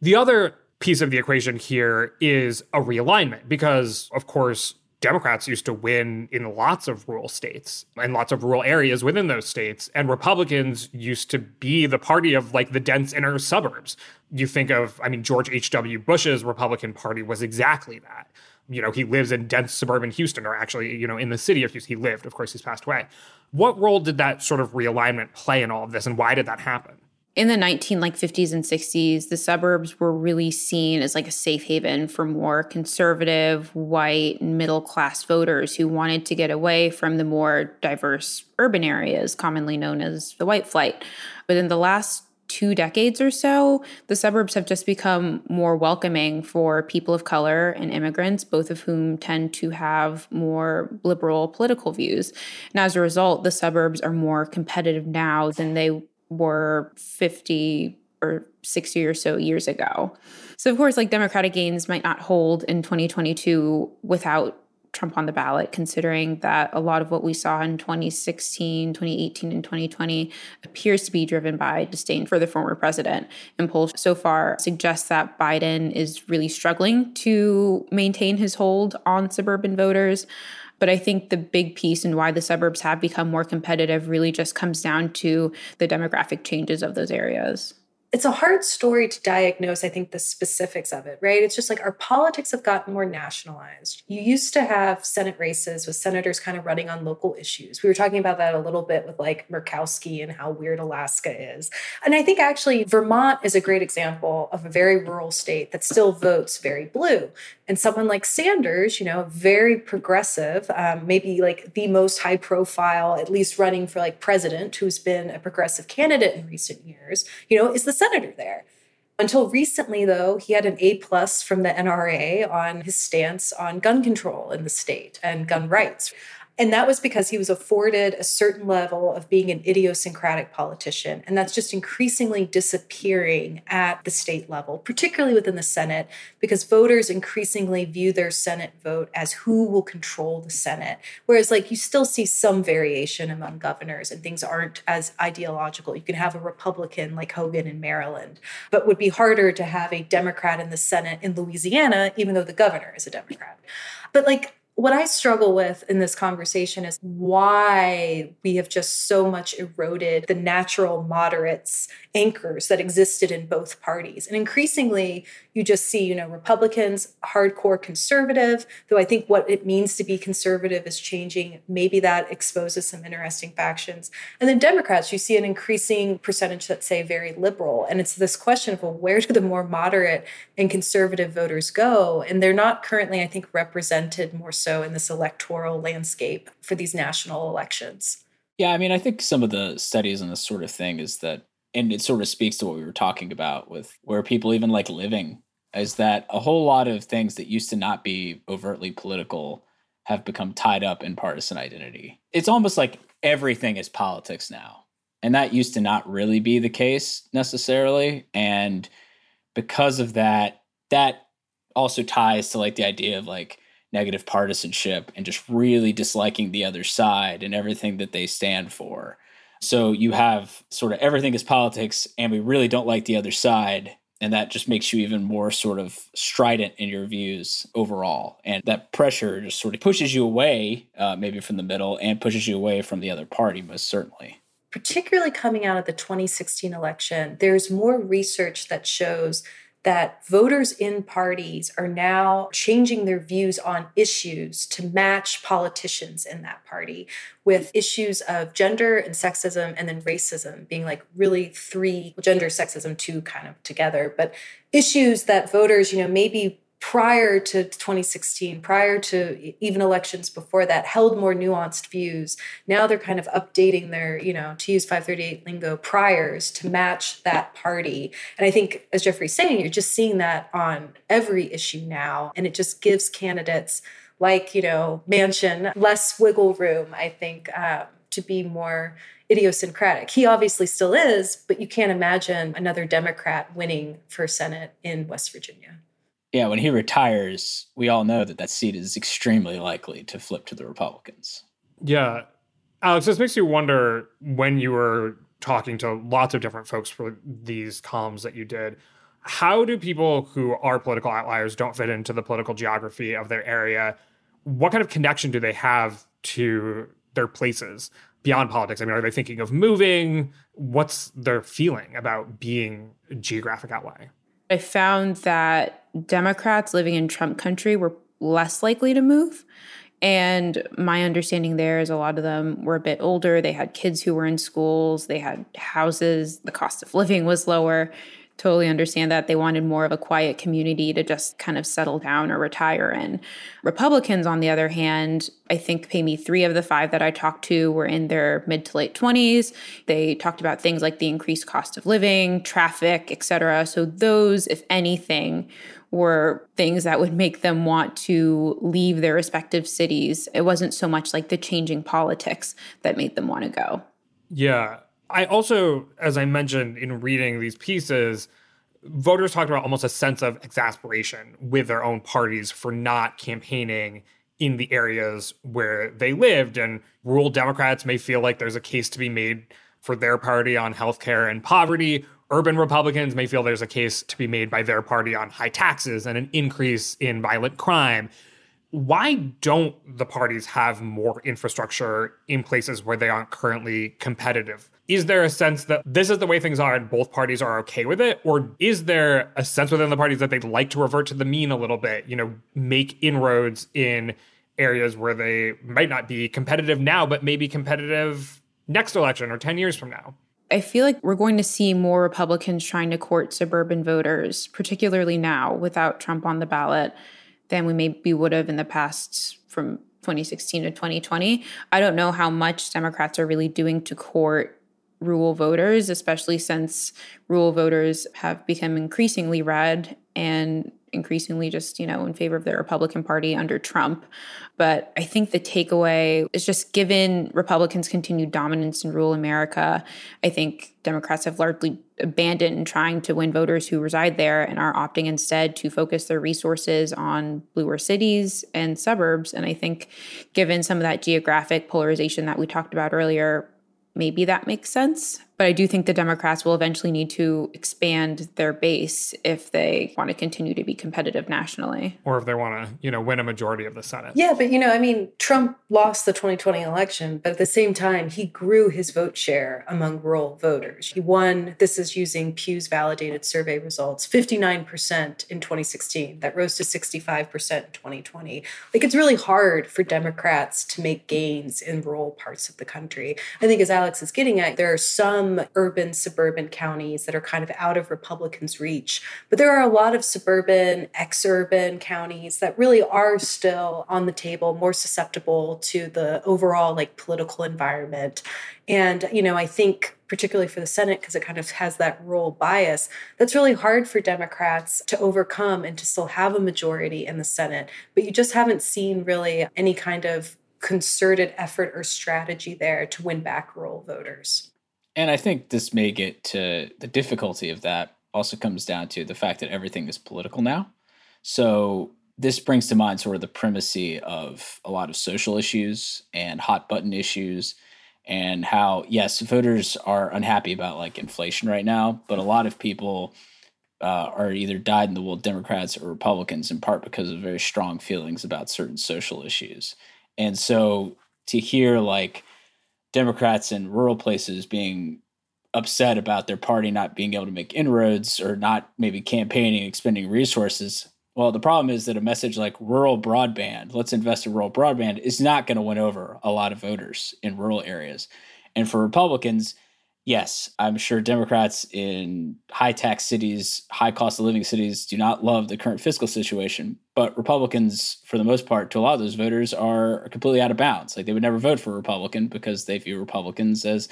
the other piece of the equation here is a realignment because, of course, Democrats used to win in lots of rural states and lots of rural areas within those states. And Republicans used to be the party of like the dense inner suburbs. You think of, I mean, George H.W. Bush's Republican Party was exactly that. you know, he lives in dense suburban Houston, or actually, you know, in the city of Houston. He lived, of course, he's passed away. What role did that sort of realignment play in all of this, and why did that happen? In the 19 like 50s and 60s the suburbs were really seen as like a safe haven for more conservative white middle class voters who wanted to get away from the more diverse urban areas commonly known as the white flight. But in the last two decades or so the suburbs have just become more welcoming for people of color and immigrants both of whom tend to have more liberal political views. And as a result the suburbs are more competitive now than they were 50 or 60 or so years ago. So, of course, like Democratic gains might not hold in 2022 without Trump on the ballot, considering that a lot of what we saw in 2016, 2018, and 2020 appears to be driven by disdain for the former president. And polls so far suggest that Biden is really struggling to maintain his hold on suburban voters. But I think the big piece and why the suburbs have become more competitive really just comes down to the demographic changes of those areas it's a hard story to diagnose, I think, the specifics of it, right? It's just like our politics have gotten more nationalized. You used to have Senate races with senators kind of running on local issues. We were talking about that a little bit with like Murkowski and how weird Alaska is. And I think actually Vermont is a great example of a very rural state that still votes very blue. And someone like Sanders, you know, very progressive, um, maybe like the most high profile, at least running for like president, who's been a progressive candidate in recent years, you know, is the senator there. Until recently, though, he had an A plus from the NRA on his stance on gun control in the state and gun rights. And that was because he was afforded a certain level of being an idiosyncratic politician. And that's just increasingly disappearing at the state level, particularly within the Senate, because voters increasingly view their Senate vote as who will control the Senate. Whereas, like, you still see some variation among governors and things aren't as ideological. You can have a Republican like Hogan in Maryland, but would be harder to have a Democrat in the Senate in Louisiana, even though the governor is a Democrat. But like what I struggle with in this conversation is why we have just so much eroded the natural moderates anchors that existed in both parties. And increasingly, you just see, you know, Republicans, hardcore conservative, though I think what it means to be conservative is changing. Maybe that exposes some interesting factions. And then Democrats, you see an increasing percentage that say very liberal. And it's this question of, well, where do the more moderate and conservative voters go? And they're not currently, I think, represented more so in this electoral landscape for these national elections. Yeah, I mean, I think some of the studies on this sort of thing is that and it sort of speaks to what we were talking about with where people even like living is that a whole lot of things that used to not be overtly political have become tied up in partisan identity. It's almost like everything is politics now. And that used to not really be the case necessarily. And because of that, that also ties to like the idea of like negative partisanship and just really disliking the other side and everything that they stand for. So you have sort of everything is politics, and we really don't like the other side. And that just makes you even more sort of strident in your views overall. And that pressure just sort of pushes you away, uh, maybe from the middle, and pushes you away from the other party, most certainly. Particularly coming out of the 2016 election, there's more research that shows that voters in parties are now changing their views on issues to match politicians in that party with issues of gender and sexism and then racism being like really three gender sexism two kind of together. But issues that voters you know maybe prior to 2016, prior to even elections before that, held more nuanced views. Now they're kind of updating their, you know, to use 538 lingo, priors to match that party. And I think, as Geoffrey's saying, you're just seeing that on every issue now. And it just gives candidates like, you know, Manchin less wiggle room, I think, um, to be more idiosyncratic. He obviously still is, but you can't imagine another Democrat winning for Senate in West Virginia yeah, when he retires, we all know that that seat is extremely likely to flip to the Republicans. Yeah. Alex, this makes you wonder when you were talking to lots of different folks for these columns that you did, how do people who are political outliers don't fit into the political geography of their area? What kind of connection do they have to their places beyond politics? I mean, are they thinking of moving? What's their feeling about being a geographic outlier? I found that Democrats living in Trump country were less likely to move. And my understanding there is a lot of them were a bit older. They had kids who were in schools, they had houses, the cost of living was lower. Totally understand that. They wanted more of a quiet community to just kind of settle down or retire in. Republicans, on the other hand, I think pay me three of the five that I talked to were in their mid to late 20s. They talked about things like the increased cost of living, traffic, et cetera. So, those, if anything, were things that would make them want to leave their respective cities. It wasn't so much like the changing politics that made them want to go. Yeah. I also, as I mentioned in reading these pieces, voters talked about almost a sense of exasperation with their own parties for not campaigning in the areas where they lived. And rural Democrats may feel like there's a case to be made for their party on healthcare and poverty, Urban Republicans may feel there's a case to be made by their party on high taxes and an increase in violent crime. Why don't the parties have more infrastructure in places where they aren't currently competitive? Is there a sense that this is the way things are and both parties are okay with it? Or is there a sense within the parties that they'd like to revert to the mean a little bit, you know, make inroads in areas where they might not be competitive now, but maybe competitive next election or 10 years from now? I feel like we're going to see more Republicans trying to court suburban voters, particularly now without Trump on the ballot, than we maybe would have in the past from 2016 to 2020. I don't know how much Democrats are really doing to court rural voters, especially since rural voters have become increasingly red and increasingly just, you know, in favor of the Republican Party under Trump. But I think the takeaway is just given Republicans' continued dominance in rural America, I think Democrats have largely abandoned trying to win voters who reside there and are opting instead to focus their resources on bluer cities and suburbs. And I think given some of that geographic polarization that we talked about earlier, maybe that makes sense. But I do think the Democrats will eventually need to expand their base if they want to continue to be competitive nationally. Or if they want to, you know, win a majority of the Senate. Yeah, but you know, I mean, Trump lost the 2020 election, but at the same time, he grew his vote share among rural voters. He won, this is using Pew's validated survey results, 59% in 2016. That rose to 65% in 2020. Like it's really hard for Democrats to make gains in rural parts of the country. I think as Alex is getting at, there are some urban, suburban counties that are kind of out of Republicans' reach. But there are a lot of suburban, exurban counties that really are still on the table, more susceptible to the overall like political environment. And, you know, I think particularly for the Senate, because it kind of has that rural bias, that's really hard for Democrats to overcome and to still have a majority in the Senate. But you just haven't seen really any kind of concerted effort or strategy there to win back rural voters. And I think this may get to the difficulty of that also comes down to the fact that everything is political now. So this brings to mind sort of the primacy of a lot of social issues and hot button issues and how yes voters are unhappy about like inflation right now but a lot of people uh, are either dyed in the wool democrats or republicans in part because of very strong feelings about certain social issues and so to hear like Democrats in rural places being upset about their party not being able to make inroads or not maybe campaigning, expending resources. Well, the problem is that a message like rural broadband, let's invest in rural broadband, is not going to win over a lot of voters in rural areas. And for Republicans, yes, I'm sure Democrats in high tax cities, high cost of living cities do not love the current fiscal situation. But Republicans, for the most part, to a lot of those voters, are completely out of bounds. Like they would never vote for a Republican because they view Republicans as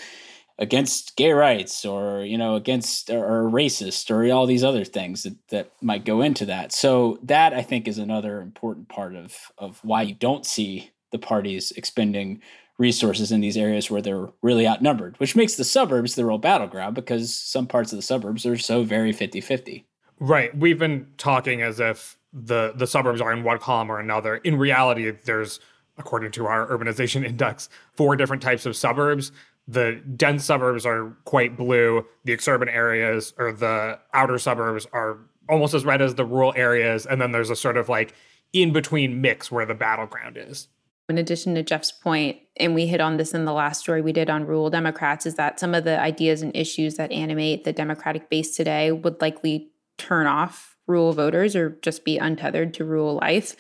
against gay rights or you know against or, racist or all these other things that, that might go into that so that i think is another important part of of why you don't see the parties expending resources in these areas where they're really outnumbered, which makes the suburbs the real battleground because some parts of the suburbs are so very 50 50. Right. We've been talking as if the, the suburbs are in one column or another. In reality, there's, according to our urbanization index, four different types of suburbs. The dense suburbs are quite blue. The exurban areas or the outer suburbs are almost as red as the rural areas. And then there's a sort of like in between mix where the battleground is in addition to Jeff's point, and we hit on this in the last story we did on rural Democrats, is that some of the ideas and issues that animate the Democratic base today would likely turn off rural voters or just be untethered to rural life.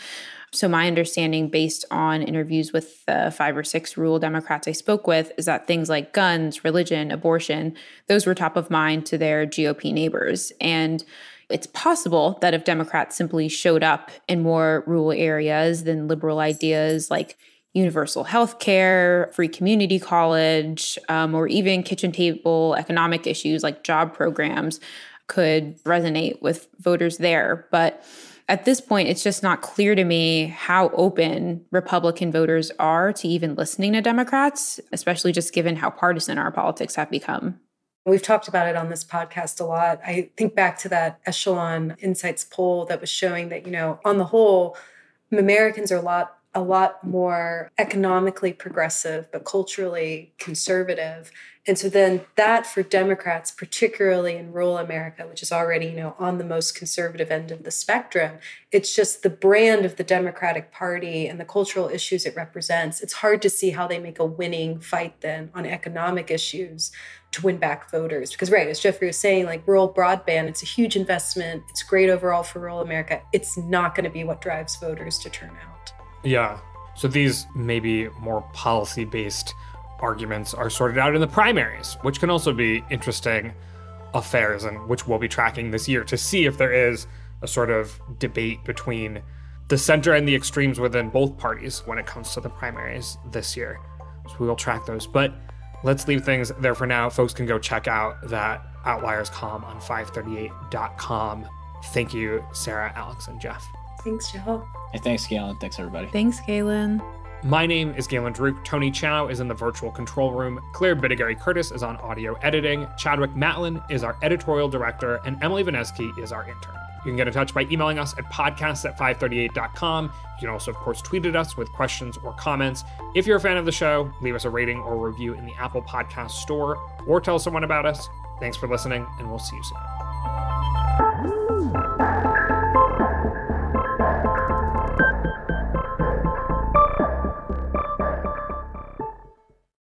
So, my understanding, based on interviews with the five or six rural Democrats I spoke with, is that things like guns, religion, abortion, those were top of mind to their GOP neighbors. And it's possible that if Democrats simply showed up in more rural areas, then liberal ideas like universal health care, free community college, um, or even kitchen table economic issues like job programs could resonate with voters there. But at this point, it's just not clear to me how open Republican voters are to even listening to Democrats, especially just given how partisan our politics have become. We've talked about it on this podcast a lot. I think back to that Echelon Insights poll that was showing that, you know, on the whole, Americans are a lot a lot more economically progressive, but culturally conservative. And so then that for Democrats, particularly in rural America, which is already, you know, on the most conservative end of the spectrum, it's just the brand of the Democratic Party and the cultural issues it represents. It's hard to see how they make a winning fight then on economic issues to win back voters. Because right, as Geoffrey was saying, like rural broadband, it's a huge investment. It's great overall for rural America. It's not going to be what drives voters to turn out. Yeah. So these maybe more policy based arguments are sorted out in the primaries, which can also be interesting affairs and which we'll be tracking this year to see if there is a sort of debate between the center and the extremes within both parties when it comes to the primaries this year. So we will track those. But let's leave things there for now. Folks can go check out that Outliers column on 538.com. Thank you, Sarah, Alex, and Jeff. Thanks, Joe. Hey, thanks, Galen. Thanks, everybody. Thanks, Galen. My name is Galen Druke. Tony Chow is in the virtual control room. Claire Bidigare-Curtis is on audio editing. Chadwick Matlin is our editorial director. And Emily Vaneski is our intern. You can get in touch by emailing us at podcasts at 538.com. You can also, of course, tweet at us with questions or comments. If you're a fan of the show, leave us a rating or review in the Apple Podcast Store or tell someone about us. Thanks for listening, and we'll see you soon.